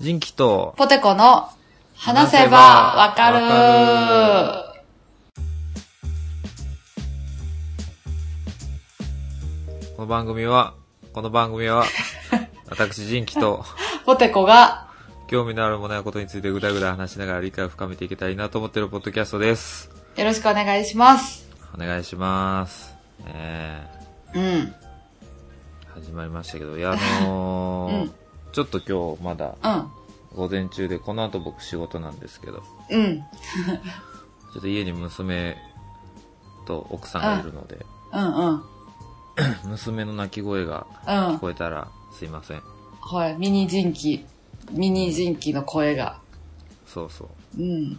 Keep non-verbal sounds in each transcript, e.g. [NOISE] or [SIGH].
人気と、ポテコの話せばわかるわこの番組は、この番組は、[LAUGHS] 私人気と、ポテコが興味のあるものやことについてぐだぐだ話しながら理解を深めていけたらいいなと思っているポッドキャストです。よろしくお願いします。お願いします。えうん。ー、始まりましたけど、いや、あのー [LAUGHS] うんちょっと今日まだうん。午前中で、この後僕仕事なんですけど、うん。ちょっと家に娘と奥さんがいるので、うんうん。[COUGHS] 娘の泣き声がうん聞。こえたらすいません。はい。ミニ人気。ミニ人気の声が。そうそう。うん。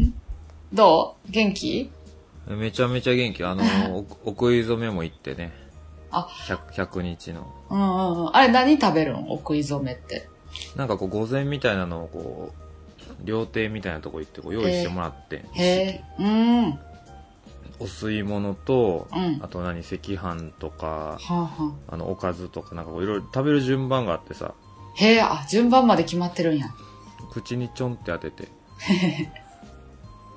[LAUGHS] どう？元気？めちゃめちゃ元気。あの、お [LAUGHS] お食い初めも行ってね。あ 100, 100日の。うんうんうん。あれ何食べるんお食い初めって。なんかこう、午前みたいなのをこう、料亭みたいなとこ行ってこう用意してもらって。へえ。うん。はお吸い物と、うんあと何、赤飯とか、あ、はあ、あの、おかずとか、なんかこういろいろ食べる順番があってさ、へえ、あ、順番まで決まってるんや。口にちょんって当てて。[LAUGHS]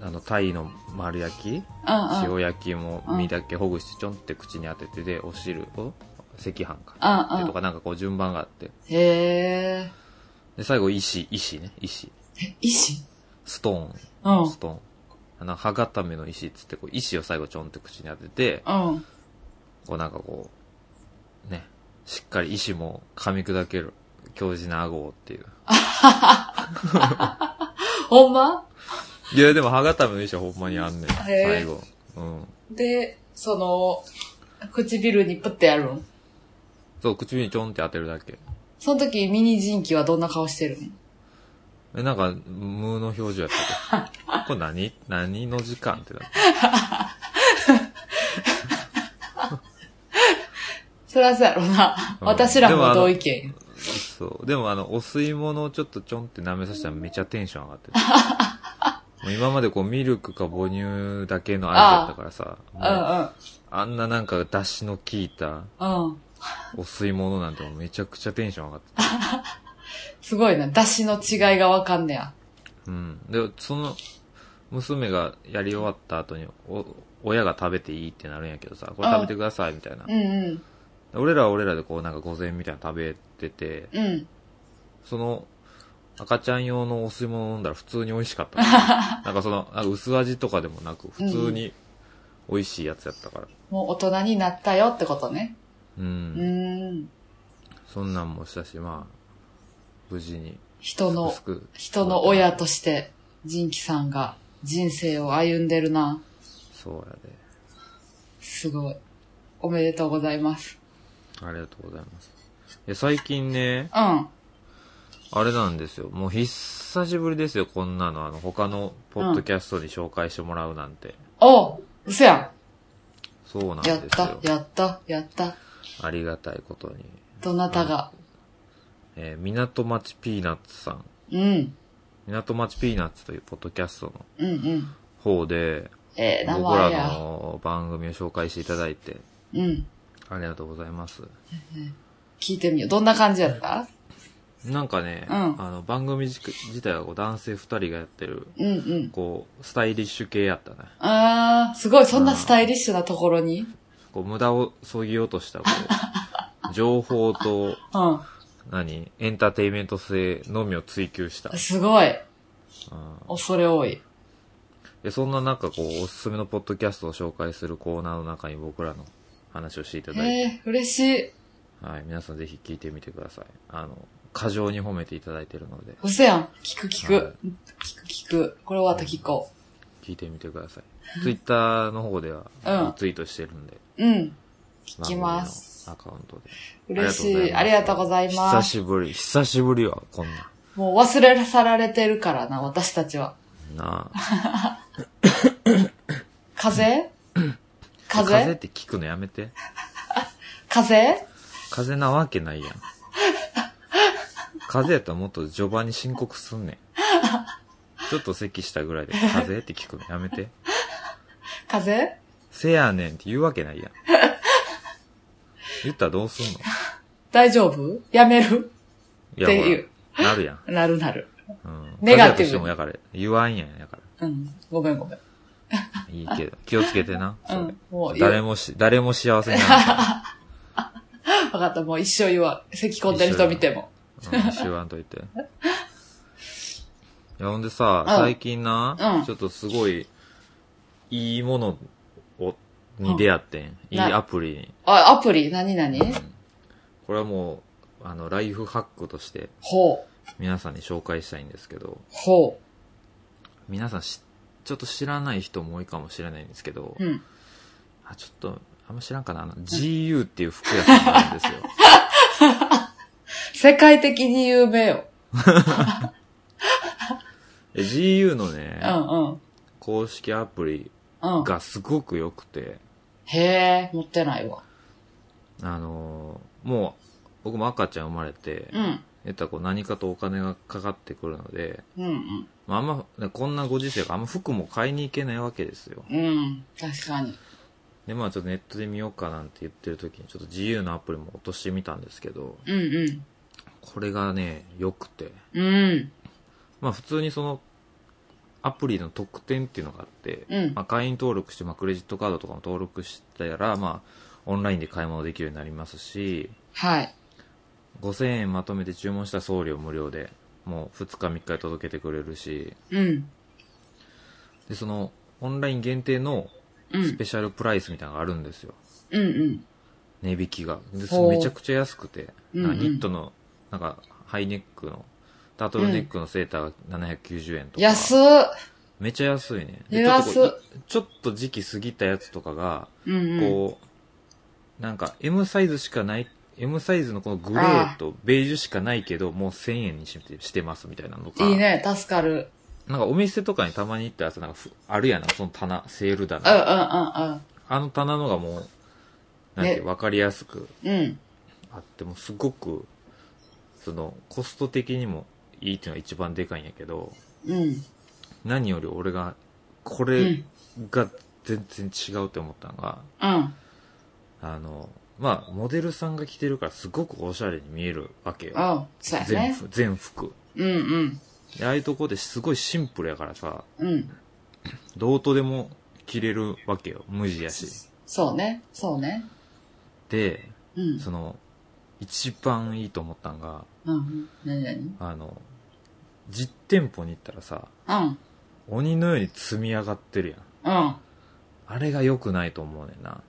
あの、タイの丸焼き？うんうん。塩焼きも身だけほぐしてちょんって口に当ててでお汁を赤飯か。うんうん。でとかなんかこう順番があって。へえ。で最後石石ね。石。石？ストーン。うん。ストーン。あの歯固めの石っつってこう石を最後ちょんって口に当ててうん。こうなんかこうね。しっかり石も噛み砕ける。強靭な顎をっていう。ほんま？いやでも歯固めの石はほんまにあんねん最後うんで、その、唇にプッてやるん？そう唇にちょんって当てるだけその時ミニ人気はどんな顔してるんえ、なんか、無の表情やったけど。[LAUGHS] これ何？何の時間ってなって。[LAUGHS] そりゃそうやろな。うん私らも同意見。そう。でもあの、お吸い物をちょっとちょんって舐めさせたらめっちゃテンション上がってる。[LAUGHS] もう今までこうミルクか母乳だけのあれだったからさ、あんななんか出汁の効いた。お吸い物なんてもうめちゃくちゃテンション上がってた。[LAUGHS] すごいな。出汁の違いがわかんねや。うん。で、その、娘がやり終わった後に、お、親が食べていいってなるんやけどさ、これ食べてくださいみたいなう。んうん。俺らは俺らでこうなんか午前みたいなの食べてて、うん。その、赤ちゃん用のお吸い物飲んだら普通に美味しかった。[LAUGHS] なんかその、薄味とかでもなく、普通に美味しいやつやったから。もう大人になったよってことね。う。うんーん。そんなんもしたし、まあ、無事に。人のす、く人の親として、ジンキさんが人生を歩んでるな。そうやで。すごい。おめでとうございます。ありがとうございます。いや、最近ね、うん。あれなんですよ。もう久しぶりですよ、こんなの。あの、他のポッドキャストに紹介してもらうなんて。おう嘘やそうなんん。ですよ。やった、やった、やった。ありがたいことに。どなたが？えー港町ピーナッツさん。うん。港町ピーナッツというポッドキャストのうんうん。方で、ええ名僕ら前や。の番組を紹介していただいて、うん。ありがとうございます。聞いてみよう。どんな感じやった？なんかね、うんあの、番組自自体はこう男性二人がやってる、うんうん。こう、スタイリッシュ系やったね。あー、すごい、そんなスタイリッシュなところに？こう、無駄をそぎようとした、こう、[LAUGHS] 情報と、う何？エンターテインメント性のみを追求した。ん。すごい。うん恐れ多い。でそんな中、こう、おすすめのポッドキャストを紹介するコーナーの中に僕らの話をしていただいて、ええ嬉しい。はい、皆さんぜひ聞いてみてください。あの、過剰に褒めていただいてるので、嘘やん。聞く聞く。はい聞く聞く。これ終わったら聞こ聞いてみてください。ツイッターの方では、うんリツイートしてるんで、う。うん。聞きます。アカウントで。嬉しい。ありがとうございま久す。しぶり、久しぶりは、こんな。もう忘れ去られてるからな、私たちは。なあ。[LAUGHS] [LAUGHS] 風？風？風って聞くのやめて。[LAUGHS] 風？風なわけないやん。風やったらもっと序盤に申告すんねん。[LAUGHS] ちょっと咳したぐらいで、風？って聞くのやめて。[LAUGHS] 風？せやねんって言うわけないやん。[LAUGHS] 言ったらどうすんの？大丈夫？やめる？いや、っていう。ほらなるやん。なるなる。うん。ネガティブ風としてもやから、言わんやんやから。うん。ごめんごめん。いいけど、気をつけてな。それうん。もう、誰もし、誰も幸せになるかわかった。もう一生言わん。咳込んでる人見ても。ら。うん、といて。いや、ほんでさ、うん最近な、うんちょっとすごい、いいものを、に出会ってん。いいなアプリに。あ、アプリ？何何これはもう、あの、ライフハックとして、ほう。皆さんに紹介したいんですけど、ほ皆さんし、ちょっと知らない人も多いかもしれないんですけど、う。うん。あ、ちょっと、あんま知らんかなあの GU っていう服屋さんがあるんですよ。[LAUGHS] 世界的に有名よ。[LAUGHS] で GU のね、うんうん。公式アプリうん。がすごく良くて、へえ、持ってないわ。あのーもう、僕も赤ちゃん生まれて、うん。えったらこう何かとお金がかかってくるので、うんまあ、あんま、ねこんなご時世があんま服も買いに行けないわけですよ。うん。うん。確かに。で、まあちょっとネットで見ようかなんて言ってる時にちょっと GU のアプリも落としてみたんですけど、うんうん。これがね、良くて、うん。まあ普通にその、アプリの特典っていうのがあって、うんまあ会員登録して、まあクレジットカードとかも登録したら、まあオンラインで買い物できるようになりますし、はい。5000円まとめて注文したら送料無料で、もう2日3日で届けてくれるし、うん。で、その、オンライン限定のうんスペ。シャルプライスみたいなのがあるんですよ。うんうん。値引きが。で、ほうそれめちゃくちゃ安くて、うんうんなんかニットの、なんか、ハイネックの、タートルネックのセーターが790円とか。安っ。めっちゃ安いね。ちょっとちょっと時期過ぎたやつとかが、うんうん。こう、なんか M サイズしかない、M サイズのこのグレーとベージュしかないけど、もう1000円にしてしてますみたいなのか。いいね。助かる。なんかお店とかにたまに行ったやつ、なんかふあるやな、その棚、セールうんうん棚。うんあの棚のがもう、なんてねわかりやすくうん。うん。あって、もうすごく、その、コスト的にもいいっていうのが一番でかいんやけど、うん。何より俺が、これうん。が全然違うって思ったのが、うん。あの、まあ、モデルさんが着てるからすごくおしゃれに見えるわけよ。ね。全服。うんうん。でああいうとこですごいシンプルやからさ、うん。どうとでも着れるわけよ。無地やし。そうね。そうね。で、うん。その、一番いいと思ったんが、うん。何何？あの、実店舗に行ったらさ、うん。鬼のように積み上がってるやん。うん。あれが良くないと思うねんな。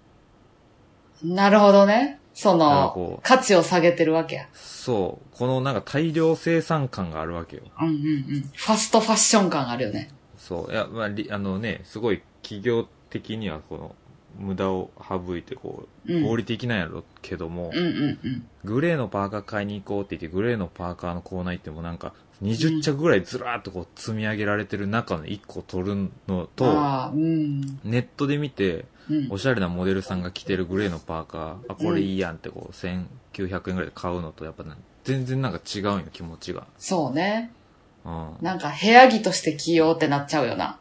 なるほどね。その価値を下げてるわけや。そう。このなんか大量生産感があるわけよ。うんうんうん。ファストファッション感あるよね。そう。いや、まあ、りあのね、すごい企業的にはこの、無駄を省いてこう、うん合理的なんやろけども、うんうんうん。グレーのパーカー買いに行こうって言って、グレーのパーカーのコーナー行ってもなんか、20着ぐらいずらーっとこう積み上げられてる中の1個取るのと、うん。ネットで見て、うんお。しゃれなモデルさんが着てるグレーのパーカー、あ、これいいやんってこう、1900円ぐらいで買うのと、やっぱな全然なんか違うんよ、気持ちが。そうね。うん。なんか部屋着として着ようってなっちゃうよな。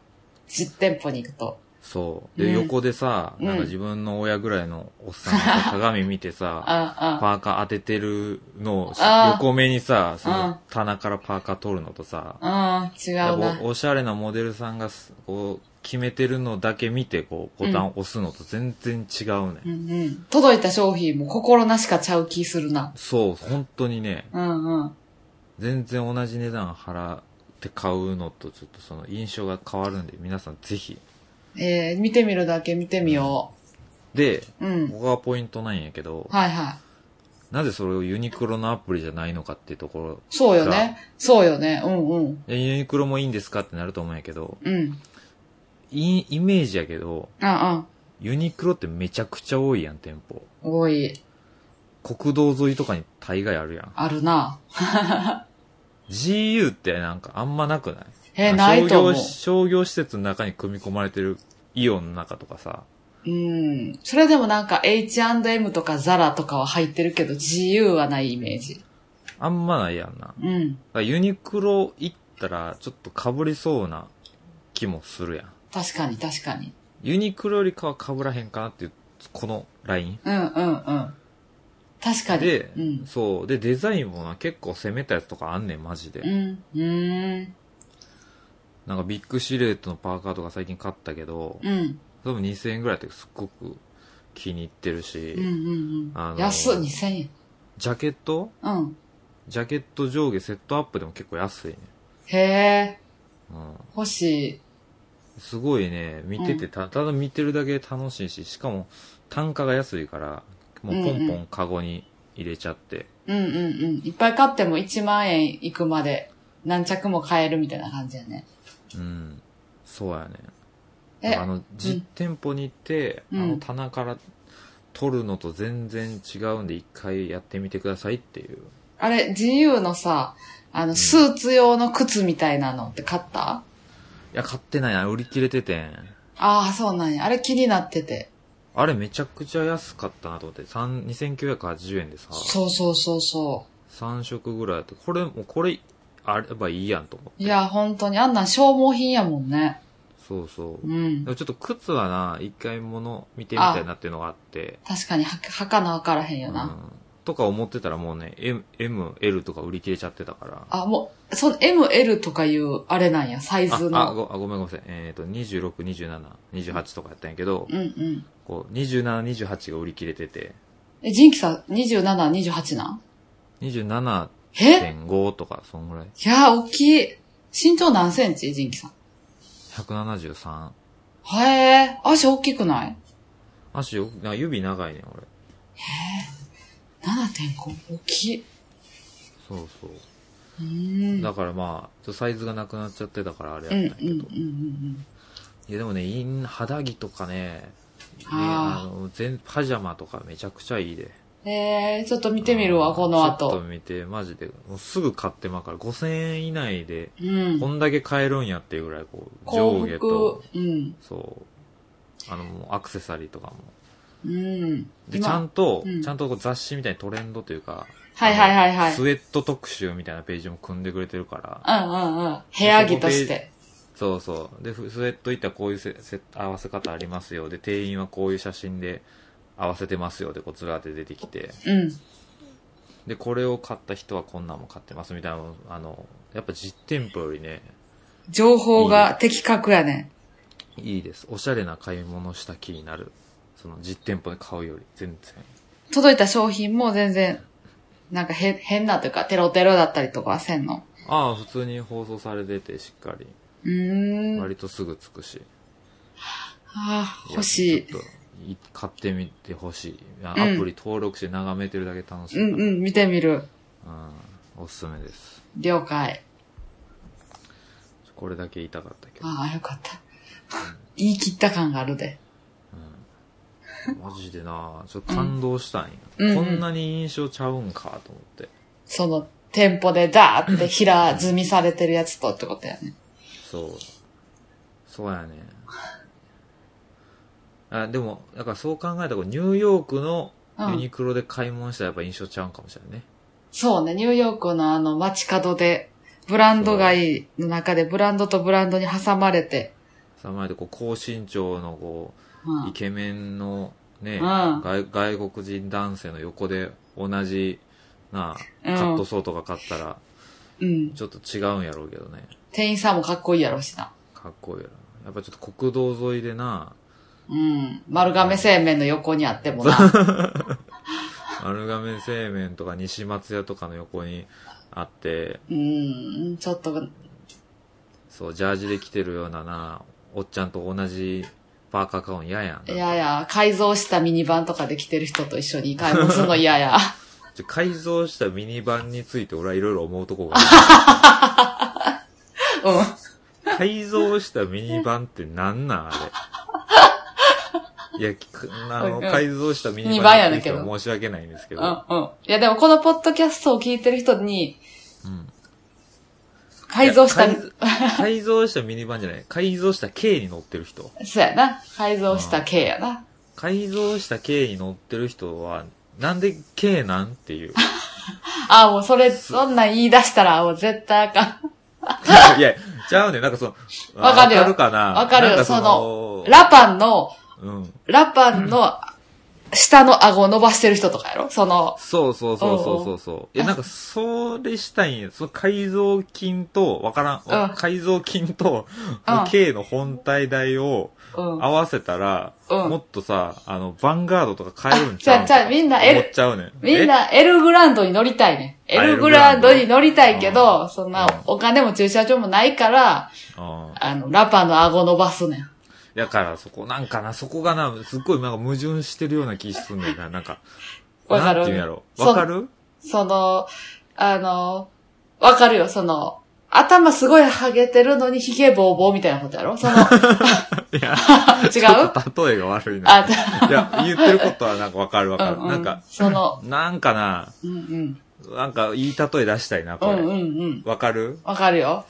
実店舗に行くと。そう。で、うん横でさ、うんなんか自分の親ぐらいのおっさんがさ [LAUGHS] 鏡見てさ、ああ、パーカー当ててるのを横目にさ、そうんの棚からパーカー取るのとさ、あ、うん、違やっうなぱ。おしゃれなモデルさんがすこう決めてるのだけ見てこうボタンを押すのと全然違うね、うんうん。届いた商品も心なしかちゃう気するな。そう本当にねうんうん。全然同じ値段払って買うのとちょっとその印象が変わるんで皆さんぜひえー、見てみるだけ見てみよでう。うん。ここがポイントなんやけどはいはい。なぜそれをユニクロのアプリじゃないのかっていうところそうよね。そうよね。うんうん。えユニクロもいいんですかってなると思うんやけどうん。いイメージやけどあユニクロってめちゃくちゃ多いやん店舗うん。多い。国道沿いとかに大概あるやんあるな。[LAUGHS] [LAUGHS] GU ってなんかあんまなくない？えー、あないと思う商業。商業施設の中に組み込まれてるイオンの中とかさ、うん。それでもなんか H&M とかザラとかは入ってるけど GU はないイメージ。あんまないやんな。うん。らユニクロ行ったらちょっと被りそうな気もするやん。確かに確かに。ユニクロよりかは被らへんかなっていう、このライン。うんうんうん。確かに。で、うん。そう。で、デザインもな、結構攻めたやつとかあんねん、マジで。うん。うーん。なんかビッグシルエットのパーカーとか最近買ったけど、うん。多分2000円ぐらいってすっごく気に入ってるし、うんうんうん。あの安っ、2000円。ジャケット？うん。ジャケット上下セットアップでも結構安いね。へえ、うん。欲しい。すごいね、見ててた、ただ見てるだけで楽しいし、しかも単価が安いから、もうポンポンカゴに入れちゃって、うんうんうん。いっぱい買っても1万円いくまで何着も買えるみたいな感じやね。うん。そうやね。えあの、実店舗に行って、うんあの棚から取るのと全然違うんで一回やってみてくださいっていう。あれ、自由のさ、あの、スーツ用の靴みたいなのって買った、いや、買ってない。あれ売り切れててん。ああ、そうなんや。あれ気になってて。あれめちゃくちゃ安かったなと思って。三2980円でさ、そうそうそうそ3色ぐらいあって、これ、もうこれ、あればいいやんと思って。いや、本当に。あんなん消耗品やもんね。そうそう。うん。でもちょっと靴はな、一回物見てみたいなっていうのがあって。確かには、はかなわからへんよな、うん。とか思ってたらもうね、M、M、L とか売り切れちゃってたから。あ、もう、その M、L とかいうあれなんや、サイズの。あ、あごあごめんごめん。えっ、ー、と、26、27、28とかやったんやけど、うんうん。こう、27、28が売り切れてて。え、ジンキさん、27、28なん ?27 1.5とか、そんぐらい。いやー、大きい。身長何センチ？ジンキさん。173。はえー、足大きくない？足、な指長いね、俺。へえー、7.5? 大きい。そうそう。うんだからまあ、ちょサイズがなくなっちゃってたからあれやったけど。うんうんうん、いやでもね、イン肌着とかね、ねあの全パジャマとかめちゃくちゃいいで。うん。えー、ちょっと見てみるわ、このちょっと後。見て、マジで、もうすぐ買ってまうから、5000円以内で、うん。こんだけ買えるんやっていうぐらい、こう、幸上下と福、、うん。そう、あの、もうアクセサリーとかも。うん。で、ちゃんと、うんちゃんと雑誌みたいにトレンドというか、はいはいはいはい。スウェット特集みたいなページも組んでくれてるから、うんうんうん。部屋着として。そうそう。で、ふスウェットいったらこういうせせ合わせ方ありますよ。で、店員はこういう写真で合わせてますよ。で、こうずらって出てきて。うん。で、これを買った人はこんなんも買ってますみたいなのあの、やっぱ実店舗よりね、情報が的確やね。いいです。おしゃれな買い物した気になる。その実店舗で買うより全然。届いた商品も全然、なんかへ変なというか、テロテロだったりとかはせんの？ああ、普通に放送されててしっかり。うーん。割とすぐつくし。ああ、や欲しい。買ってみてほしい。アプリ登録して眺めてるだけ楽しい。うんうん、見てみる。うんおすすめです。了解。これだけ言いたかったけど。ああ、よかった。言い切った感があるで。マジでなちょっと感動したんや、うんこんなに印象ちゃうんかと思って。その、店舗でダーって平積みされてるやつとってことやね。そう。そうやね。あでも、だからそう考えたら、ニューヨークのユニクロで買い物したらやっぱ印象ちゃうんかもしれないね。そうね、ニューヨークのあの街角で、ブランド街の中でブランドとブランドに挟まれて、さまでこう高身長のこうんう、イケメンのね、うん外外国人男性の横で同じなうんカットソーとか買ったら、うん。ちょっと違うんやろうけどね。店員さんもかっこいいやろうしな。かっこいいやろ。やっぱちょっと国道沿いでな、うん。丸亀製麺の横にあってもな。[LAUGHS] 丸亀製麺とか西松屋とかの横にあって、うん、ちょっと、そう、ジャージで着てるようなな、おっちゃんと同じパーカー買うん嫌やん。いやいや、改造したミニバンとかで着てる人と一緒に買い物するの嫌や。[LAUGHS] 改造したミニバンについて俺はいろいろ思うとこがある。[LAUGHS] うん。改造したミニバンってなんなんあれ。いや、きあの、改造したミニババンやねんけど申し訳ないんですけど。うん、うん。いや、でもこのポッドキャストを聞いてる人に、うん改造した、改改造したミニバンじゃない。改造した K に乗ってる人。そうやな。改造した系やな。改造した K に乗ってる人は、なんで K なんっていう。[LAUGHS] あ、もうそれ、そんなん言い出したら、もう絶対あかん。[LAUGHS] いや、ちゃうねん。なんかその、わかるよわかるかなわかるよその、ラパンの、うん。ラパンの下の顎を伸ばしてる人とかやろ？その、そうそうそうそうそうそう。いや、なんか、それしたいんや。その改造筋と、わからん、うん改造筋とうん、K の本体代をうん。合わせたら、うんもっとさ、あの、ヴァンガードとか買えるんちじゃうじゃあみんな思 L。みんなエルグランドに乗りたいね。エルグランドに乗りたいけうど、んそんなお金も駐車場もないから。あの、ラパの顎伸ばすねん。だからそこ、なんかな、そこがな、すっごいなんか矛盾してるような気すんねんな。なんか、わかる？なんていうんやろ？そうわかる？その、あの、わかるよ、その、頭すごいハゲてるのにヒゲボーボーみたいなことやろ？その、[LAUGHS] いや、[LAUGHS] 違う？例えが悪いな。あ、いや、言ってることはなんかわかるわかる。うんうんなんか、その、なんかな、うんうん。なんかいい例え出したいな、これ。うんうんうん。わかる？わかるよ。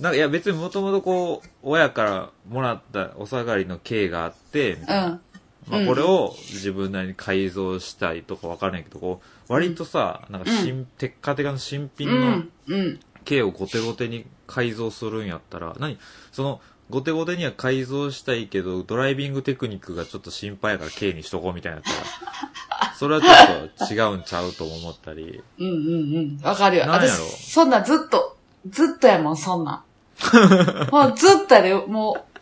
なんか、いや別にもともとこう、親からもらったお下がりの刑があって、みうたいな。ん。まあ、うんこれを自分なりに改造したいとかわからないけど、こう、割とさ、なんか新、テッカテカの新う品のん。うん。刑をゴテゴテに改造するんやったら、何？その、ゴテゴテには改造したいけど、ドライビングテクニックがちょっと心配やから刑にしとこうみたいなやったら、[LAUGHS] それはちょっと違うんちゃうと思ったり。うんうんうん。わかるよ。なんやろ？私、そんなんずっと、ずっとやもん、そんなん。もうずっとやで、もう、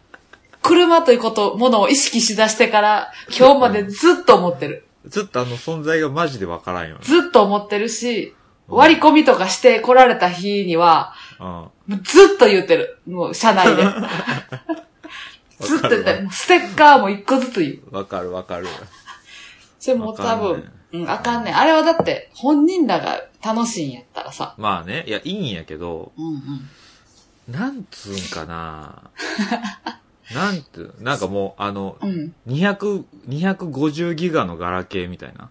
車ということ、ものを意識しだしてから、今日までずっと思ってる。ちょっとあの存在がマジでわからんよね。ずっと思ってるし、うん割り込みとかして来られた日には、うん。ずっと言ってる。もう、車内で。[LAUGHS] ずっと言ってる。ステッカーも一個ずつ言う。わかるわかる。それもう多分ね、うん、あかんねん。あれはだって、本人らが楽しいんやったらさ。まあね、いや、いいんやけど、うんうん。なんつうんかな [LAUGHS] なんて、なんかもう、あの、うん。200、250ギガのガラケーみたいな。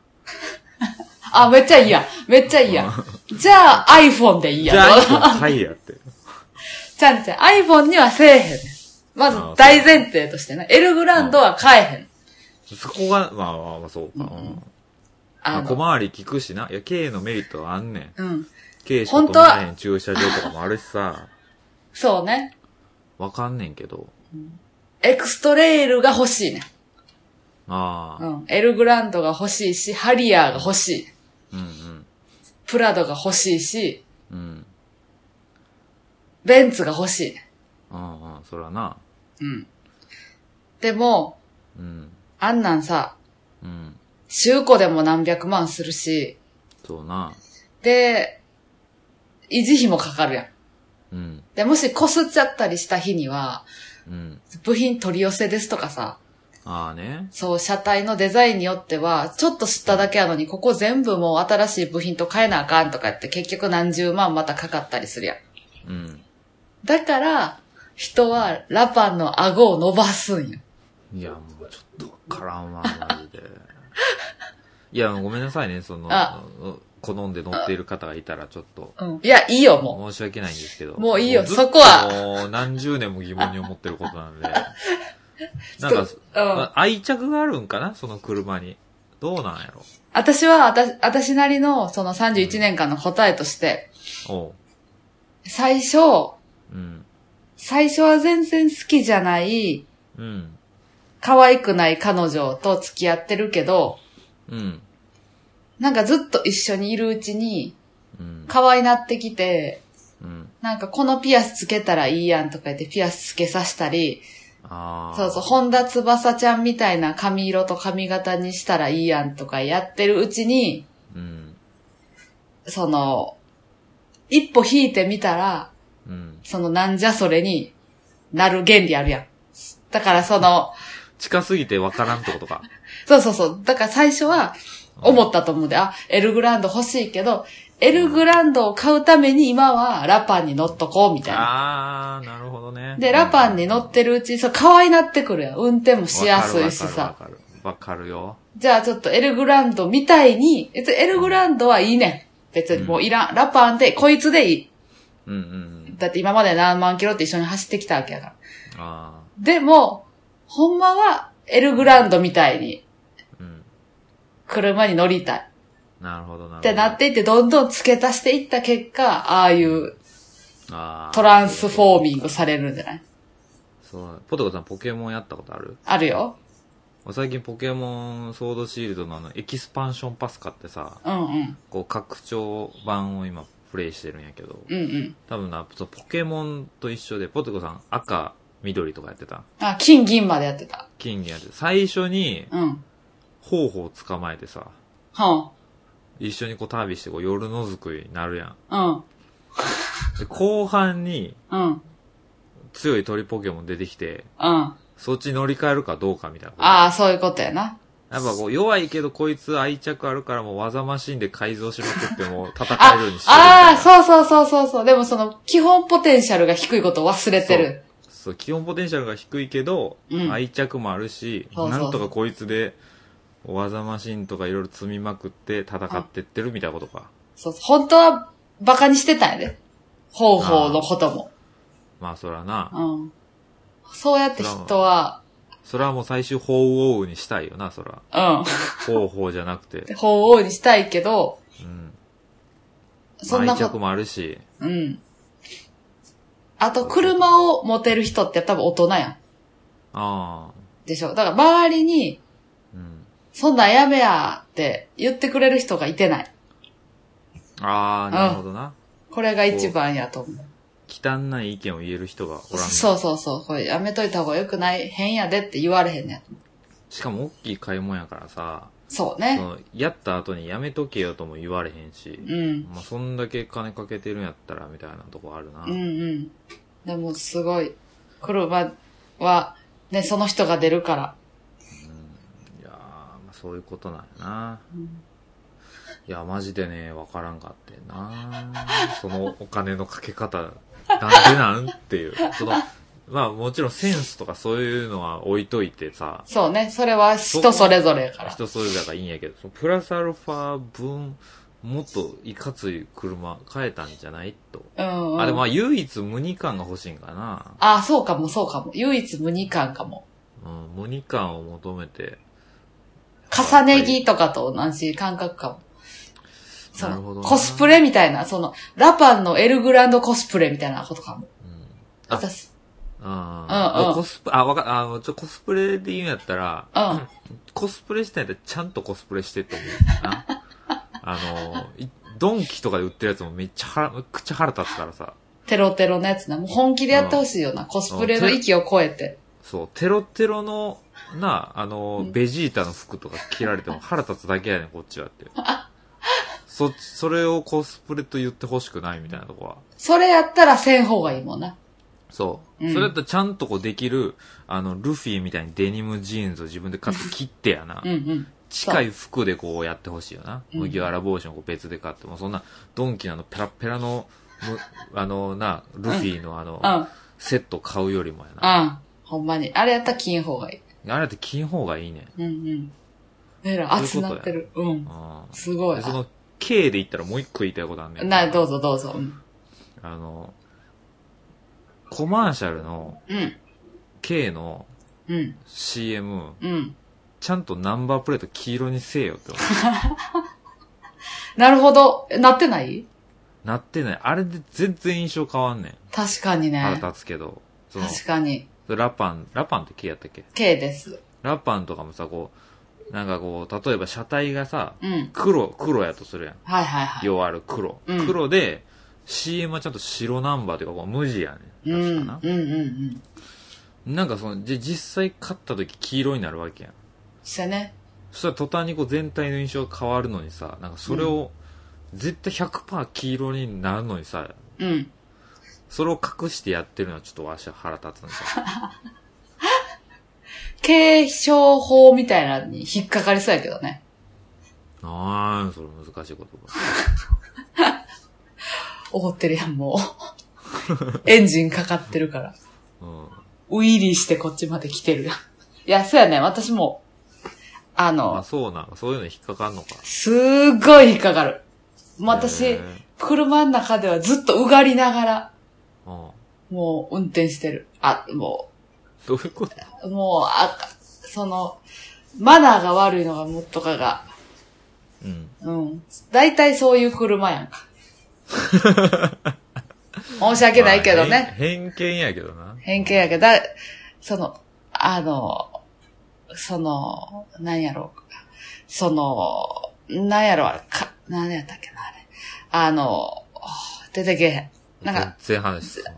[LAUGHS] あ、めっちゃいいやん。めっちゃいいやん。じゃあ iPhone でいいやん。じゃあ、iPhone 買いやって。[LAUGHS] ちゃんちゃん、iPhone にはせえへん。まず大前提としてね。エルグランドは買えへん。そこが、まあまあまあそうか。うんまあ、小回り聞くしな。いや、K のメリットはあんねん。うん。K しか駐車場とかもあるしさ。そうね。わかんねんけど。エクストレイルが欲しいねああ。ん。うん。エルグランドが欲しいし、ハリアーが欲しい。うんうん。プラドが欲しいし、うん。ベンツが欲しいねうんうん。そらな。ん。うん。でも、うん。あんなんさ、うん。中古でも何百万するし、そうな。で、維持費もかかるやん。うん。で、もし擦っちゃったりした日には、うん。部品取り寄せですとかさ、ああね。そう、車体のデザインによっては、ちょっと吸っただけやのに、ここ全部もう新しい部品と変えなあかんとか言って、結局何十万またかかったりするやん。うん。だから、人はラパンの顎を伸ばすんよ。いや、もうちょっとわからんわ、マジで。いや、ごめんなさいね、そのあ、好んで乗っている方がいたらちょっと。うん。いや、いいよ、も申し訳ないんですけど。もういいよずっとそこはもう何十年も疑問に思ってることなんで。[LAUGHS] なんか、う。うん。あ愛着があるんかな？その車に。どうなんやろ？私は、私、私なりの、その31年間の答えとして、おう。最初、うん。最初は全然好きじゃない、うん。可愛くない彼女と付き合ってるけど、うん。なんかずっと一緒にいるうちに、うん。可愛なってきて、うん。なんかこのピアスつけたらいいやんとか言ってピアスつけさせたり。そうそう、本田翼ちゃんみたいな髪色と髪型にしたらいいやんとかやってるうちに、うん。その、一歩引いてみたら、うん。そのなんじゃそれになる原理あるやん。だからその、近すぎてわからんってことか。[LAUGHS] そうそうそう。だから最初は思ったと思うんで、あ、エルグランド欲しいけど、エルグランドを買うために今はラパンに乗っとこうみたいな。ああ、なるほどね。で、ラパンに乗ってるうち、そう、可愛なってくるやん。運転もしやすいしさ。わかるわかる。わかるよ。じゃあちょっとエルグランドみたいに、別にエルグランドはいいねん。別にもういらん。ラパンで、こいつでいい。うんうんうん。だって今まで何万キロって一緒に走ってきたわけやから。あでも、ほんまはエルグランドみたいに。車に乗りたい。なるほどなるほど。ってなっていって、どんどん付け足していった結果、ああいうトランスフォーミングされるんじゃない？そう。ポテコさんポケモンやったことある？あるよ。最近ポケモンソードシールドのあのエキスパンションパス買ってさ、うんうん。こう拡張版を今プレイしてるんやけど、うんうん。多分な、ポケモンと一緒で、ポテコさん赤、緑とかやってた？あ、金銀までやってた。金銀やってた最初に、うん。ホウオウ捕まえてさ、は一緒にこう旅してこう夜のづくりになるやん。ん。うん。で、後半にうん。強い鳥ポケモン出てきて、うん。そっち乗り換えるかどうかみたいなこと。ああ、そういうことやな。やっぱこう弱いけどこいつ愛着あるからもう技マシンで改造しまくっても戦あえるようにしてるみたいな。ああ、そうそうそうそうそう。でもその、基本ポテンシャルが低いことを忘れてる。そう、基本ポテンシャルが低いけど、うん愛着もあるし、そうそうそうなんとかこいつで、技マシンとかいろいろ積みまくって戦ってってるみたいなことか。そう本当はバカにしてたんやで。方法のことも。まあそらな。うん。そうやって人は、それはもう最終法王にしたいよな、そら。うん。方法じゃなくて。[LAUGHS] 法王にしたいけど、うん。そんなこと、愛着もあるし。うん。あと、車を持てる人って多分大人やん。ああ。でしょ。だから周りに、うん。そんなんやめやって言ってくれる人がいてない。ああ、なるほどな。これが一番やと思う。汚い意見を言える人がおらんのそうそうそう。これやめといた方がよくない変やでって言われへんねん。しかも大きい買い物やからさ、そそうね。のやった後にやめとけよとも言われへんし、うん。まあそんだけ金かけてるんやったらみたいなとこあるな。うんうん。でもすごい、車は、ね、その人が出るから。そういうことなんやな。いや、マジでね、わからんかってんな。[LAUGHS] そのお金のかけ方、なんでなんっていう。その、まあもちろんセンスとかそういうのは置いといてさ、そうね。それは人それぞれやから。人それぞれだからいいんやけど、プラスアルファ分、もっといかつい車買えたんじゃないと。うん、うん。あ、でもまあ唯一無二感が欲しいんかな。あ、そうかもそうかも。唯一無二感かも。うん、無二感を求めて。重ね着とかと同じ感覚かも。その、コスプレみたいな、その、ラパンのエルグランドコスプレみたいなことかも。あ私、ああ、うんうんコスプあ、わかあの、ちょ、コスプレで言うんやったら、うん。コスプレしたんやったらちゃんとコスプレしてって思うな。[LAUGHS] あの、いドンキとかで売ってるやつもめっちゃ腹、めっちゃ腹立つからさ。テロテロのやつな。もう本気でやってほしいよな。コスプレの域を超えて。そう、テロテロの、な、あの、ベジータの服とか着られても [LAUGHS] 腹立つだけやねん、こっちはって。そ、それをコスプレと言ってほしくないみたいなとこは。それやったらせん方がいいもんな。そう。うんそれだったらちゃんとこうできる、あの、ルフィみたいにデニムジーンズを自分で買って切ってやな。うんうん。近い服でこうやってほしいよな。うん麦わら帽子をこう別で買っても、そんな、ドンキのあのペラッペラの、むあのな、ルフィのあの、うん。セット買うよりもやな。うん。ほんまに。あれやったら金方がいい。あれって金方がいいねん。うんうん。えら、熱なってる。うん。うんすごいで。その、K で言ったらもう一個言いたいことあんねん。な、どうぞどうぞ。うん。あの、コマーシャルのうん。K のうん。CM、うん。ちゃんとナンバープレート黄色にせえよって思う。[LAUGHS] なるほど。えなってない？なってない。あれで全然印象変わんねん。確かにね。腹立つけど。確かに。ラパン、ラパンって K やったっけ？K です。ラパンとかもさ、こう、なんかこう、例えば車体がさ、うん。黒、黒やとするやん。はいはいはい。要ある黒。うん黒で、CM はちゃんと白ナンバーというか、こう無地やねん。うん。確かな。うんうんうん。なんかその、じ実際買った時黄色になるわけやん。してね。そしたら途端にこう全体の印象が変わるのにさ、なんかそれを、絶対100%黄色になるのにさ、うん。それを隠してやってるのはちょっとわしは腹立つんだ。[LAUGHS] 継承法みたいなのに引っかかりそうやけどね。あー、それ難しい言葉。[LAUGHS] 怒ってるやん、もう。[LAUGHS] エンジンかかってるから。うん。ウィリーしてこっちまで来てるやん。いや、そうやね。私も、ああ、の、そうなんか、そういうの引っかかんのか。すっごい引っかかる。もう私へ、車の中ではずっとうがりながら。もう運転してる。あ、もどういうこと？う、もう、あ、その、マナーが悪いのがもっとかが、うん。うん。大体そういう車やんか。[LAUGHS] 申し訳ないけどまあね。偏偏見やけどな。偏見やけど、だその、あの、その、何やろう。その、何やろ、か、何やったっけな、あれ。あの、出てけへん。なんか、全然話す。[LAUGHS]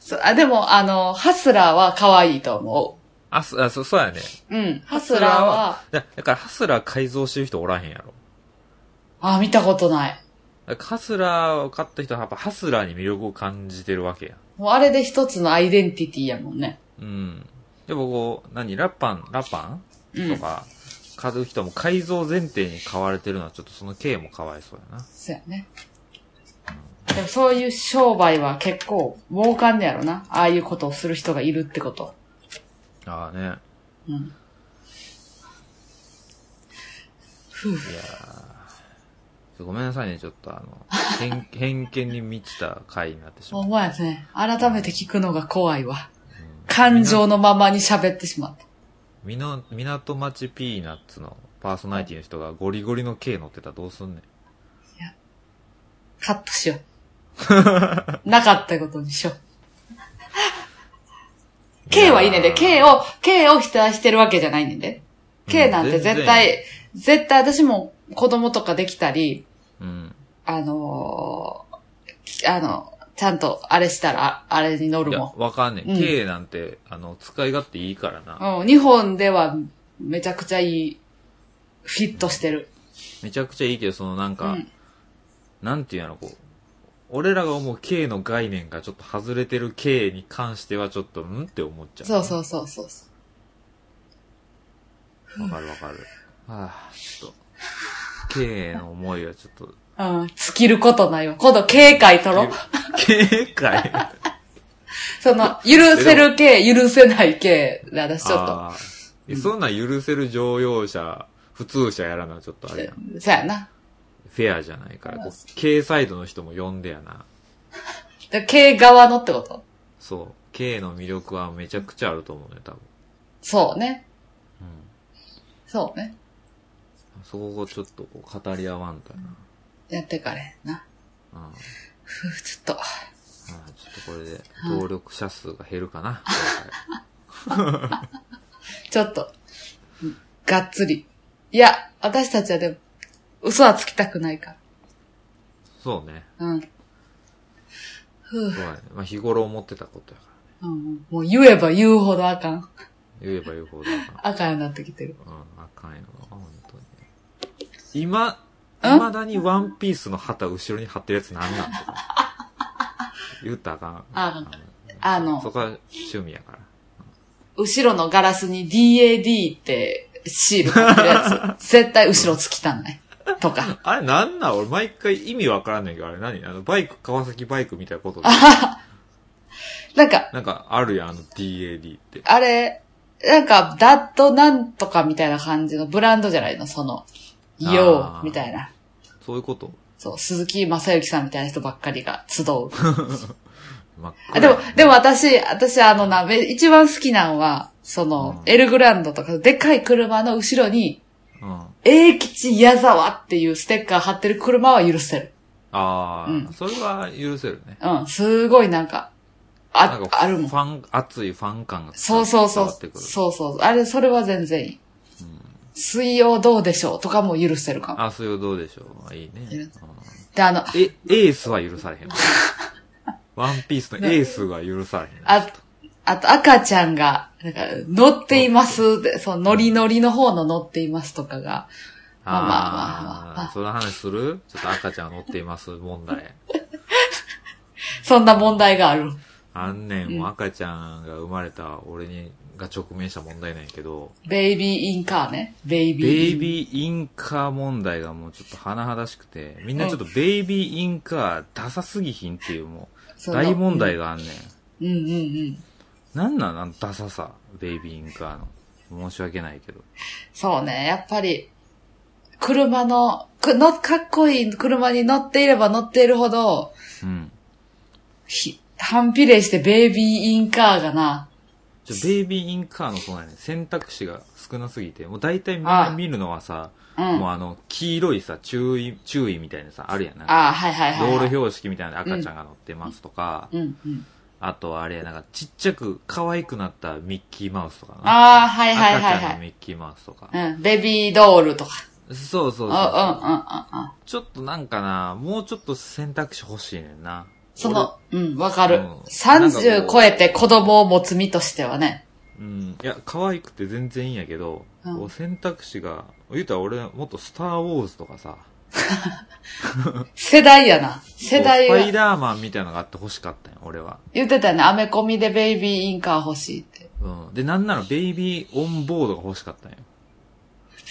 そあ、でも、あの、ハスラーは可愛いと思あ、そ、あそそうやね。う。うん。ハスラーは、だだからハスラー改造してる人おらへんやろ。あ、見たことない。ハスラーを買った人はやっぱハスラーに魅力を感じてるわけや。もうあれで一つのアイデンティティやもんね。うん。でもこう、何ラッパン、ラッパうん。ンとか、買う人も改造前提に買われてるのはちょっとその経もかわいそうやな。そうやね。でもそういう商売は結構儲かんねやろな。ああいうことをする人がいるってこと。ああね。うん。ふういやーごめんなさいね、ちょっとあの、[LAUGHS] 偏偏見に満ちた回になってしまほう。んまやね。改めて聞くのが怖いわ。感情のままに喋ってしまった。みの、港町ピーナッツのパーソナリティの人がゴリゴリの K 乗ってたらどうすんねん。カットしよう。[LAUGHS] なかったことにしよう。K はいいねんで、K を、K を否定してるわけじゃないねんで。K なんて絶対、絶対私も子供とかできたり、うん。あのーあの、ちゃんとあれしたら、あれに乗るも、わかんねん。うん K なんて、あの、使い勝手いいからな。ん。うん、日本ではめちゃくちゃいい、フィットしてる。めちゃくちゃいいけど、そのなんか、うん。なんていうの、こう、俺らが思う K の概念がちょっと外れてる K に関してはちょっと、ん？って思っちゃう。そうそうそうそうそう。わかるわかる。はあ、ちょっと、K の思いがちょっと、うん、尽きることないわ。今度、警戒取ろう。かい [LAUGHS] その、許せる系、許せない系で、私ちょっあーえそんなん許せる乗用車、普通車やらな、ちょっとあれやん。と、そうやな。フェアじゃないから、こう、K サイドの人も呼んでやな。で系側のってこと？そう。K の魅力はめちゃくちゃあると思うね、多分。そうね。うん。そうね。そこをちょっとこう語り合わんとややってかれへんな。な。うん。あふう、ちょっと。ーちょっとこれで登録者数が減るかな。ちょっと、がっつり。いや、私たちはでも、嘘はつきたくないかそうね。ら。うん。ふうそうやね。まあ日頃思ってたことやからね。うん。もう言えば言うほどあかん。言えば言うほどあかん。あかんようになってきてる。うん、あかんよ。本当に。今、ん未だにワンピースの旗後ろに貼ってるやつなんなんとか。言ったらあかん。あ [LAUGHS] あのそこは趣味やから。後ろのガラスに DAD ってシール貼ってるやつ、[LAUGHS] 絶対後ろつきたない。とか。[LAUGHS] あれなんなん？俺毎回意味わからんねんけど、あれ何？あの、バイク、川崎バイクみたいなことで。なんか、なんかあるやん、あの DAD って。あれ、なんか、ダットなんとかみたいな感じのブランドじゃないの？その、あヨーーみたいな。そういうこと？そう、鈴木正幸さんみたいな人ばっかりが集う。[LAUGHS] あ暗でも、でも私、私あのな、め一番好きなのは、その、うんエルグランドとか、でっかい車の後ろに、うん。英吉矢沢っていうステッカー貼ってる車は許せる。ああ、うんそれは許せるね。うん、すごいなんか、ああるもんフ。ァン、熱いファン感がそうそうそう。そうそう。あれ、それは全然いい。水曜どうでしょうとかも許せるかも。あ、そういうどうでしょう。いいね。で、あの、え、エースは許されへん。ワンピースのエースが許されへん。あ、あと赤ちゃんが、なんか、乗っていますで、そう、ノリノリの方の乗っていますとかが、まあまあまあまあまあその話する？ちょっと赤ちゃん乗っています問題。[LAUGHS] そんな問題がある。あんねん、もう赤ちゃんが生まれた俺に、が直面した問題なんやけど、ベイビーインカーね。ベイビベー。イビーインカー問題がもうちょっと甚だしくて、みんなちょっとベイビーインカーダサすぎひんっていうもそうの大問題があんねん。うんうんうん。なんなんダサさ、ベイビーインカーの。申し訳ないけど。そうね、やっぱり、車の、くの、かっこいい車に乗っていれば乗っているほど、うん。ひ、反比例してベイビーインカーがな、ちょベイビーインカーのそうね選択肢が少なすぎて、もう大体みんな見るのはさ、うん。もうあの、黄色いさ、注意、注意みたいなさ、あるやんな。ああ、はいはいはい、はい。道路標識みたいな赤ちゃんが乗ってますとか、うんうん。あとはあれや、なんかちっちゃく可愛くなったミッキーマウスとかな。ああ、はいはいはい赤ちゃんのはい。ミッキーマウスとか。うん、ベビードールとか。そうそうそううんうんうんうんうん。ちょっとなんかな、もうちょっと選択肢欲しいねんな。その、うん、わかる。うんなんか30こう超えて子供を持つ身としてはね。俺。うん。いや、可愛くて全然いいんやけど、うん選択肢が、言うたら俺もっとスターウォーズとかさ、[LAUGHS] 世代やな。世代こうスパイが。ダーマンみたいなのがあって欲しかったんよ、俺は。言ってたよね。アメコミでベイビーインカー欲しいって。うん。で、なんならベイビーオンボードが欲しかったんよ。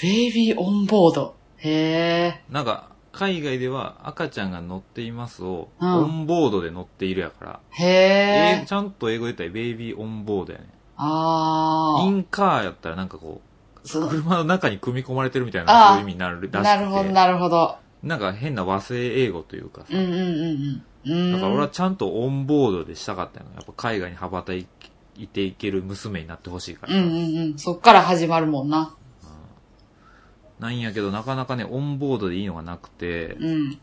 ベイビーオンボード。へえ。なんか、海外では赤ちゃんが乗っていますを、うんオンボードで乗っているやから、へえ。えちゃんと英語で言ったらベイビーオンボードやね。あインカーやったらなんかこう、そう車の中に組み込まれてるみたいな、そういう意味になるらしくて。なるほど、なるほど。なんか変な和製英語というかさ。うんうんうんうん。うん。だから俺はちゃんとオンボードでしたかったよ。やっぱ海外に羽ばたいていける娘になってほしいからさ。うんうんうん。そっから始まるもんな。なんやけどなかなかね、オンボードでいいのがなくて、うん。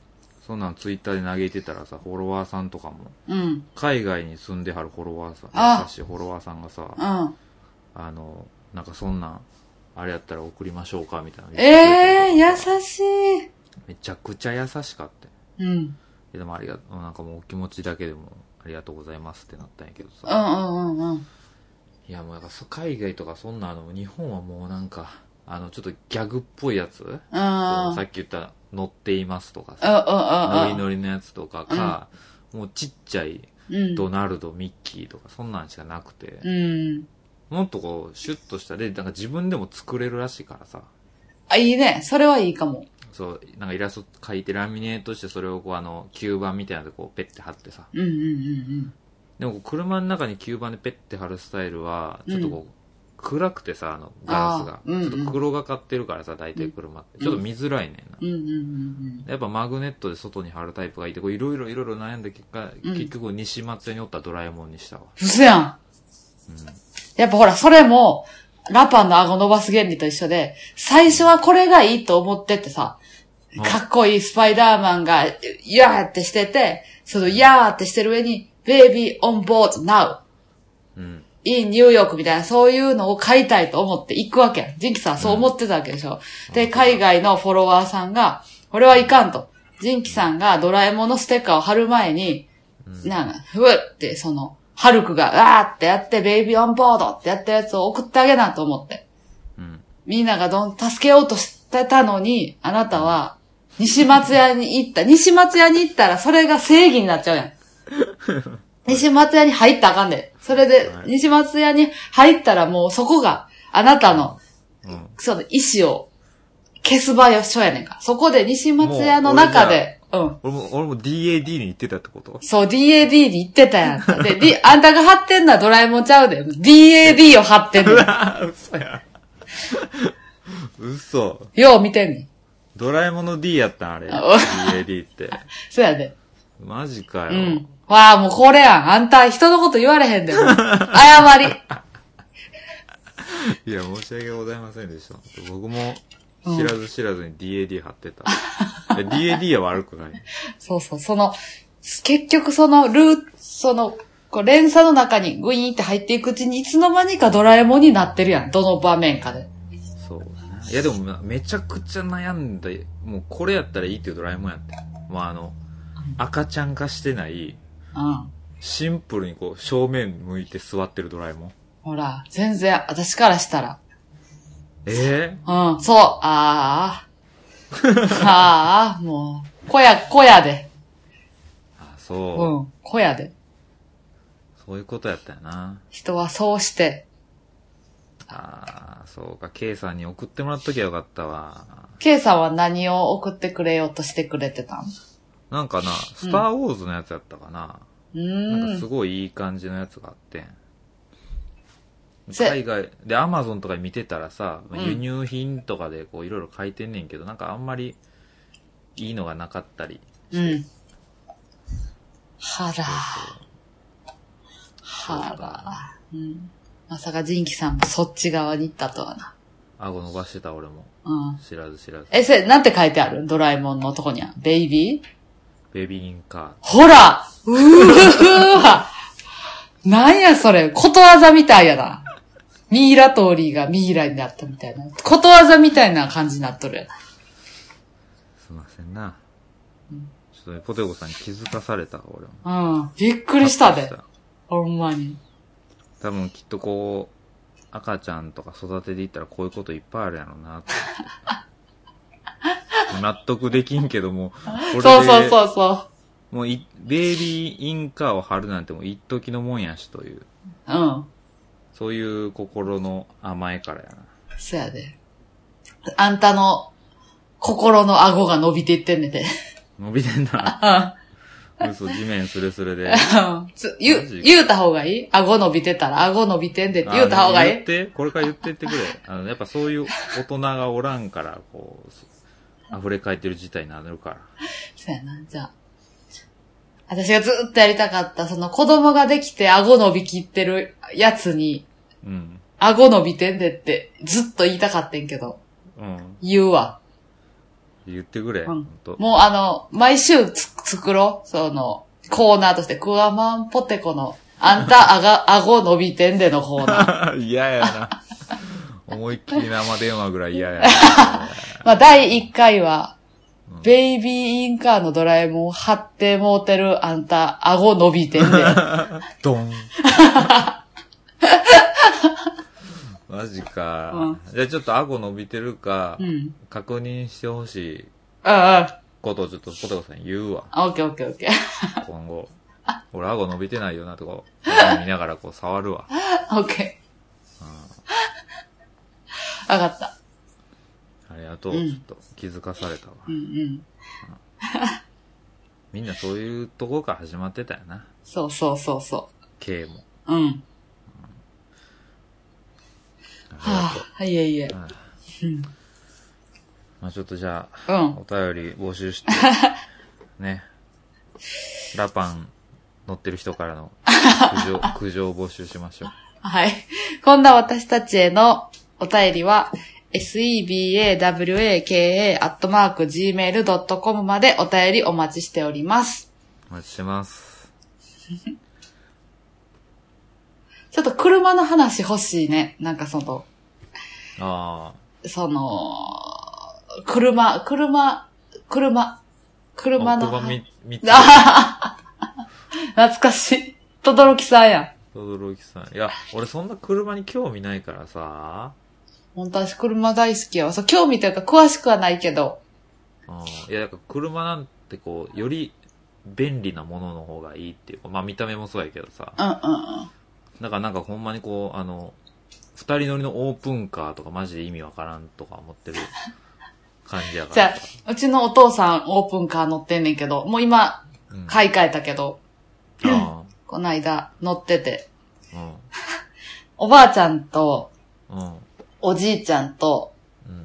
そんなんツイッターで嘆いてたらさ、フォロワーさんとかも、うん。海外に住んではるフォロワーさん、あ優しいフォロワーさんがさ、うん。あの、なんかそんなん、あれやったら送りましょうかみたいなええってくれて優しい。めちゃくちゃ優しかったよ。うん。でもありがとう、なんかもうお気持ちだけでもありがとうございますってなったんやけどうさ。んうんうんうん。いやもうなんかそ海外とかそんなの、日本はもうなんか、あのちょっとギャグっぽいやつ、さっき言った乗っていますとかうんさ、ノリうんノリのやつとかか、もうちっちゃいうんうん。ドナルド、ミッキーとかそんなんしかなくて、うん。もっとこう、シュッとしたで、なんか自分でも作れるらしいからさ、あ、いいね。それはいいかも。そう、なんかイラスト描いてラミネートしてそれをこうあの、吸盤みたいなのでこうペッて貼ってさ、うんうんうんでもこう車の中に吸盤でペッて貼るスタイルは、ちょっとこう、暗くてさ、あの、ガラスが。あーうんうんちょっと黒がかってるからさ、大体車って。ちょっと見づらいねんな。うん。うんうんうんやっぱマグネットで外に貼るタイプがいて、こういろいろいろいろ悩んだ結果、うん結局西松屋におったドラえもんにしたわ。うん。嘘やん。やっぱほら、それも、ラパンの顎伸ばす原理と一緒で、最初はこれがいいと思ってってさ、うんかっこいいスパイダーマンが、イヤーってしてて、そのイヤーってしてる上に、Baby on board now うん。In ニューヨークみたいな、そういうのを買いたいと思って行くわけやん。ジンキさんはそう思ってたわけでしょ。で、海外のフォロワーさんが、これはいかんと。ジンキさんがドラえもんのステッカーを貼る前に、なんか、ふわって、その、ハルクが、わーってやって、ベイビーオンボードってやったやつを送ってあげなと思って。うん。みんながどん、助けようとしてたのに、あなたは、西松屋に行った。西松屋に行ったら、それが正義になっちゃうやん。[LAUGHS] 西松屋に入ったらあかんで。それでは、い西松屋に入ったらもうそこが、あなたの、うん。その意志を消す場所やねんか。そこで西松屋の中で、うん。俺も、俺も DAD に行ってたってこと？そう、DAD に行ってたやんか。で、D- あんたが貼ってんのはドラえもんちゃうで。DAD を貼ってんの。[LAUGHS] 嘘や。嘘。よう見てんねん。ドラえもんの D やったんあれ。あ DAD って。[LAUGHS] そうやで。マジかよ。うん。わあ、もうこれやん。あんた人のこと言われへんで。もう [LAUGHS] 謝り。いや、申し訳ございませんでした。僕も知らず知らずに DAD 貼ってた。いや DAD は悪くない？[LAUGHS] そうそう、その、結局そのルー、その、こう連鎖の中にグイーンって入っていくうちにいつの間にかドラえもんになってるやん。どの場面かで。そう。いやでもなめちゃくちゃ悩んだ。もうこれやったらいいっていうドラえもんやって。もうあの、赤ちゃん化してない、うん。シンプルにこう正面向いて座ってるドラえもん。ほら、全然、私からしたら。えうん、そう、ああ。ああ、もう、小屋、小屋で。ー、あ、そう、うん、小屋で。そういうことやったよな。人はそうして、ああ、そうか。K さんに送ってもらっときゃよかったわ。K さんは何を送ってくれようとしてくれてたん？なんかな、スターウォーズのやつやったかな。うなんか。すごいいい感じのやつがあって。せ海外、で、アマゾンとか見てたらさ、うん輸入品とかでこういろいろ書いてんねんけど、なんかあんまりいいのがなかったり。うん。はら、はら。うん。まさかジンキさんもそっち側に行ったとはな。顎伸ばしてた俺も。うん。知らず知らず。え、それ、なんて書いてある？ドラえもんのとこには。ベイビー？ベビーインカほらうーわなんやそれ、ことわざみたいやな。ミイラ通りがミイラになったみたいな。ことわざみたいな感じになっとるやな。すいませんな。ちょっとね、ポテコさんに気づかされたわ、俺も。うん。びっくりしたでびっく。ほんまに。多分きっとこう、赤ちゃんとか育てていったらこういうこといっぱいあるやろうなって。[LAUGHS] 納得できんけども、[LAUGHS] これでそうそうそうそもうい、ベイビーインカーを貼るなんてもう一時のもんやしという、う。うん。そういう心の甘えからやな。そやで。あんたの心の顎が伸びていってんねんで。伸びてんな。うん。嘘、地面スレスレで。[LAUGHS] つ言う、言うた方がいい？顎伸びてたら、顎伸びてんでって言うた方がいい？あ言って、これから言ってってくれ。あの、やっぱそういう大人がおらんから、こう、溢れ返ってる事態になるから。そうやな、じゃあ。私がずっとやりたかった、その子供ができて顎伸びきってるやつに、うん。顎伸びてんでってずっと言いたかってんけど、うん。言うわ。言ってくれ。うん。もうあの、毎週つ作ろう。その、コーナーとして、クワマンポテコの、あんた、あが、顎伸びてんでのコーナー。[LAUGHS] 嫌やな。思いっきり生電話ぐらい嫌やな。[LAUGHS] まあ、第1回は、ベイビーインカーのドラえもん貼ってもうてるあんた、顎伸びてんで。[LAUGHS] ドン。[LAUGHS] マジか。うんじゃあちょっと顎伸びてるかう、ん。確認してほしい。ことをちょっとポテコさんに言うわ。オッケーオッケーオッケー。今後。俺顎伸びてないよなとか、見ながらこう触るわ。オッケー。わかった。ありがとう。うんちょっと気づかされたわ。うんうん。[LAUGHS] みんなそういうとこから始まってたよな。そうそうそうそ K も。う。うん。はあ、いえいえ。うんまあちょっとじゃあ、うん。お便り募集して、[LAUGHS] ね。ラパン乗ってる人からの苦情、苦情を募集しましょう。はい。こんな私たちへのお便りは、sebawaka.gmail.com までお便りお待ちしております。お待ちしてます。[LAUGHS] ちょっと車の話欲しいね。なんかその、あその、車、車、車、あ。車の奥歯み、み [LAUGHS] 懐かしい。とどろきさんやん。轟さん。いや、俺そんな車に興味ないからさ。本当私車大好きやわ。そう、興味というか詳しくはないけど。うんいや、だから車なんてこう、より便利なものの方がいいっていうか、まあ見た目もそうやけどさ。うんうんうん。だからなんかほんまにこう、あの、二人乗りのオープンカーとかマジで意味わからんとか思ってる感じやからじゃあ、うちのお父さんオープンカー乗ってんねんけど、もう今、うん、買い替えたけど、あこの間乗ってて、あ [LAUGHS] おばあちゃんと、うん。うん。おじいちゃんと、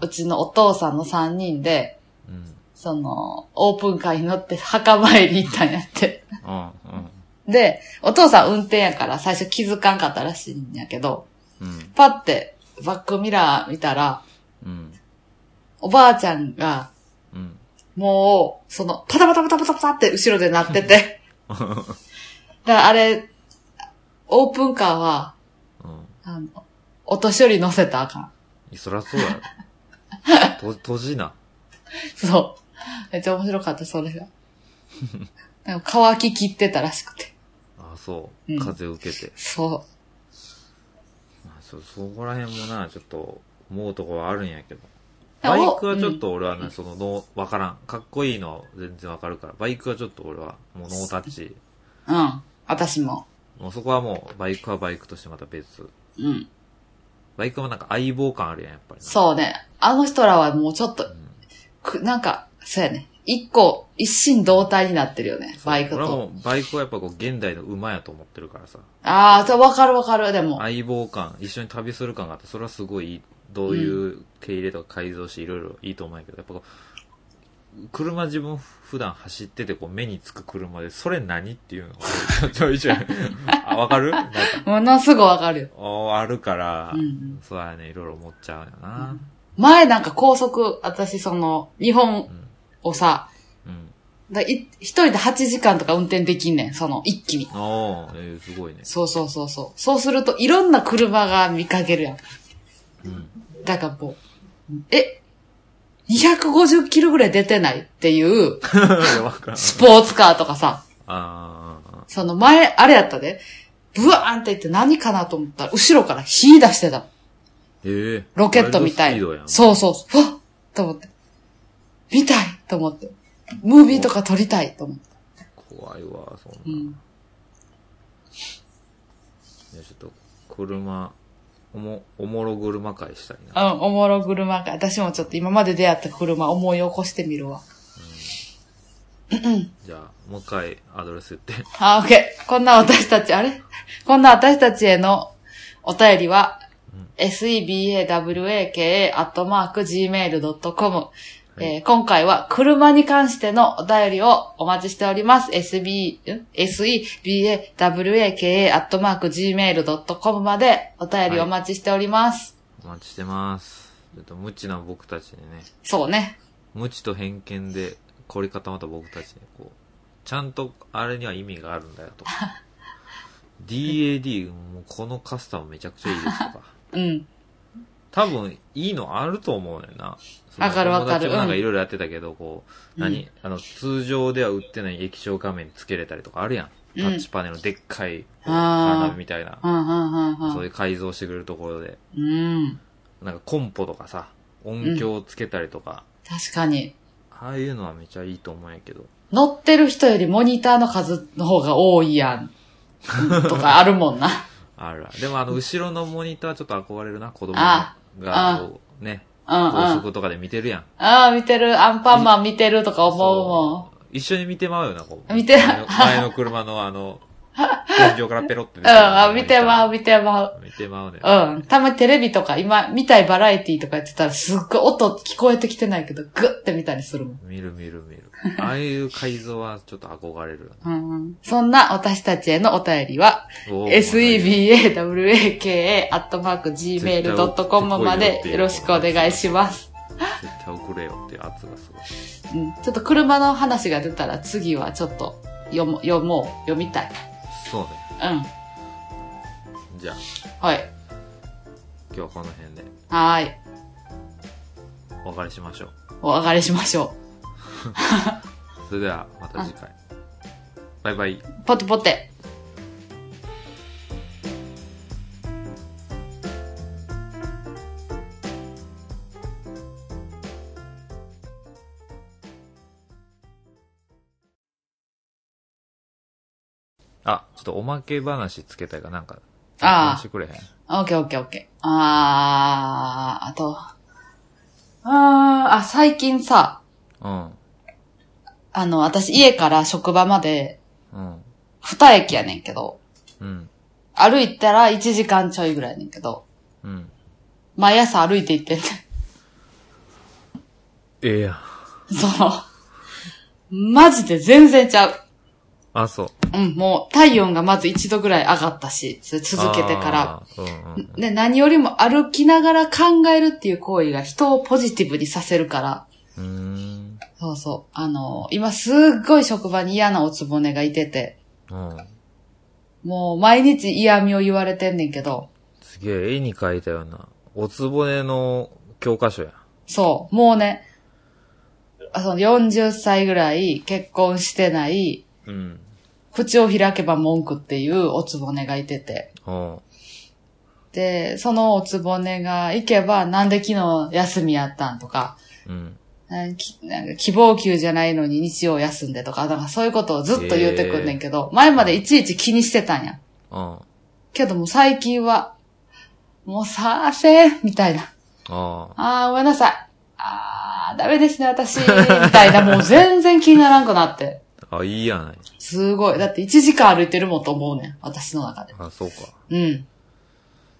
うちのお父さんの三人で、うん。その、オープンカーに乗って墓参り行ったんやって。うん。うん。で、お父さん運転やから最初気づかんかったらしいんやけど、うん。パってバックミラー見たら、うん。おばあちゃんが、うん。もう、その、パタパタパタパタパタって後ろで鳴ってて。だからあれ、オープンカーは、うん。あの、お年寄り乗せたらあかん。そりゃそうやろ。[LAUGHS] と、閉じな。そう。めっちゃ面白かった、それが。[LAUGHS] なんか乾ききってたらしくて。ああ、そう。うん風受けて。そまあ、そ、そこら辺もな、ちょっと、思うところはあるんやけど。あバイクはちょっと俺はね、その、の、わからん。かっこいいのは全然わかるから。バイクはちょっと俺は、もうノータッチ。う。うん。私も。もうそこはもう、バイクはバイクとしてまた別。うん。バイクはなんか相棒感あるやん、やっぱりな。そうね。あの人らはもうちょっと、んく、なんか、そうやね。一個、一心同体になってるよね。バイクと。俺はもう、バイクはやっぱこう、現代の馬やと思ってるからさ。ああ、そうわかるわかる。でも。相棒感、一緒に旅する感があって、それはすごい、どういう手入れとか改造していろいろいいと思うんやけど、やっぱこう、車自分普段走っててこう目につく車で、それ何っていうの？が [LAUGHS] ちょいちょい、あ、わかる？なんか、ものすぐわかるよ。おあるから、うんうんそうやね、いろいろ思っちゃうよな。前なんか高速、私その、日本うん。をさ、うん。だい一人で8時間とか運転できんねん、その、一気に。ああ、えー、すごいね。そうそうそうそう。そうすると、いろんな車が見かけるやん。うん。だからもう、え、250キロぐらい出てないっていう。[LAUGHS] スポーツカーとかさ、その前、あれやったで、ブワーンって言って何かなと思ったら、後ろから火出してた。ええロケットみたい。そうそうそう。ふわっと思って。見たいと思って。ムービーとか撮りたいと思って。怖いわ、そんな。いうん。や、ちょっと、車、おも、おもろ車会したいな。うん、おもろ車が、私もちょっと今まで出会った車思い起こしてみるわ。じゃあ、もう一回アドレス言って。あ、オッケー。こんな私たち、あれ？こんな私たちへのお便りは、sebawaka.gmail.com、えー今回は車に関してのお便りをお待ちしております。sb、ん？Sebawaka.gmail.com までお便りお待ちしております。お待ちしてます。ちょっと無知な僕たちにね、そうね。無知と偏見で凝り固まった僕たちに、こう、ちゃんとあれには意味があるんだよと。[LAUGHS] DAD、もうこのカスタムめちゃくちゃいいですとか。[LAUGHS] うん。多分、いいのあると思うねんな。わかるわかるなんかうんいろいろやってたけど、こう、何？あの、通常では売ってない液晶画面つけれたりとかあるやん。うんタッチパネルのでっかい、こうあーカーナビみたいなそういう改造してくれるところで。うん。うん。なんかコンポとかさ、音響をつけたりとか、確かに。ああいうのはめちゃいいと思うんやけど。乗ってる人よりモニターの数の方が多いやん。[LAUGHS] とかあるもんな。あら。でもあの、後ろのモニターちょっと憧れるな、子供あが、ね、うん高うん。速とかで見てるやん。ああ、見てる。アンパンマン見てるとか思うもそう一緒に見てまうよな、こう。見て前の車のあの、天井からペロって出ん。うん、あ見てまう、う。見てまう。見てまうね。うん。たまにテレビとか、今、見たいバラエティとかやってたら、すっごい音聞こえてきてないけど、グッて見たりするもん。見る見る見る。ああいう改造はちょっと憧れるようんうん。そんな私たちへのお便りは、sebawaka.gmail.com までよろしくお願いします。絶対送れよって圧がすごい。うん。ちょっと車の話が出たら次はちょっと読も読もう、読みたい。そうね。うん。じゃあ、はい。今日はこの辺ではーい。お別れしましょう。お別れしましょ [LAUGHS] それでは、また次回。バイバイ。う。ポテポテ。あ、ちょっとおまけ話つけたいかなんか、ああ話してくれへん？オッケーオッケーオッケー。あー、あと。あー、あ、最近さ、うん。あの、私家から職場までうん。二駅やねんけど、うん。歩いたら1時間ちょいぐらいやねんけど、うん。毎朝歩いて行ってんねええやん。ん。そう。マジで全然ちゃう。あ、そう。うん、もう体温がまず1度ぐらい上がったし、それ続けてから。うんうん。で、何よりも歩きながら考えるっていう行為が人をポジティブにさせるから、う。そうそう。あの、今すっごい職場に嫌なおつぼねがいてて、うん。もう毎日嫌味を言われてんねんけど、すげえ、絵に描いたような、おつぼねの教科書や。そう、もうね、あその40歳ぐらい結婚してない、うん。口を開けば文句っていうおつぼねがいてて、うん。で、そのおつぼねが行けば、なんで昨日休みやったんとか、うん。なんか希望給じゃないのに日曜休んでとか、なんかそういうことをずっと言ってくんねんけど、前までいちいち気にしてたんや。うん。けども最近は、もうさーせーみたいな。ああー、ごめんなさい。あー、ダメですね、私。みたいな、もう全然気にならんくなって。あ。あ、いいやない。すごい。だって1時間歩いてるもんと思うねん。私の中で。あ、そうか。うん。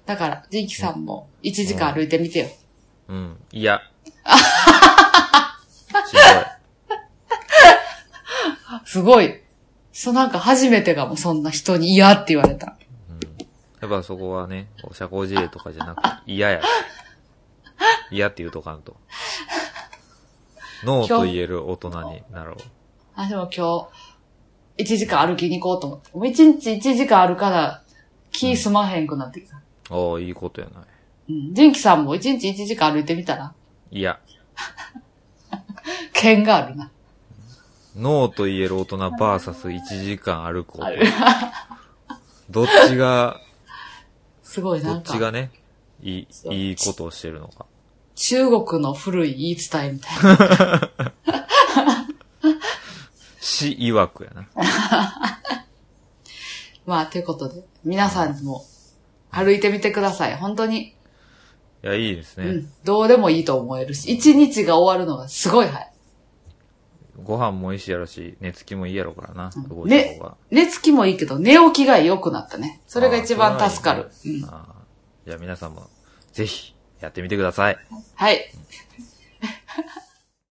だから、ジンキさんも1時間歩いてみてよ。うん。いや。[LAUGHS] しすごい。そうなんか初めてがもうそんな人に嫌って言われた。んどい。うん。やっぱそこはね、こう社交辞令とかじゃなくて、嫌や。嫌って言うとかんと。[LAUGHS] ノーと言える大人になろう。私も今日、1時間歩きに行こうと思って。もう1日1時間歩かな、気すまへんくなってきた。ああ、いいことやない。うん。ジンキさんも1日1時間歩いてみたら、いや、[LAUGHS] 剣があるな。ノーと言える大人バーサス1時間歩くあ男る。どっちが、[LAUGHS] すごいどっなんか、ちがね、いい、いいことをしてるのか。中国の古い言い伝えみたいな。[LAUGHS] 死曰くやな。[LAUGHS] まあ、ということで、皆さんも歩いてみてください。本当に、いや、いいですね。うん、どうでもいいと思えるし、一日が終わるのがすごい早い。ご飯も美味しいやろし、寝つきもいいやろからな、動いたね方が。寝つきもいいけど、寝起きが良くなったね。それが一番助かる。うん、ああじゃあ皆さんも、ぜひ、やってみてください。はい。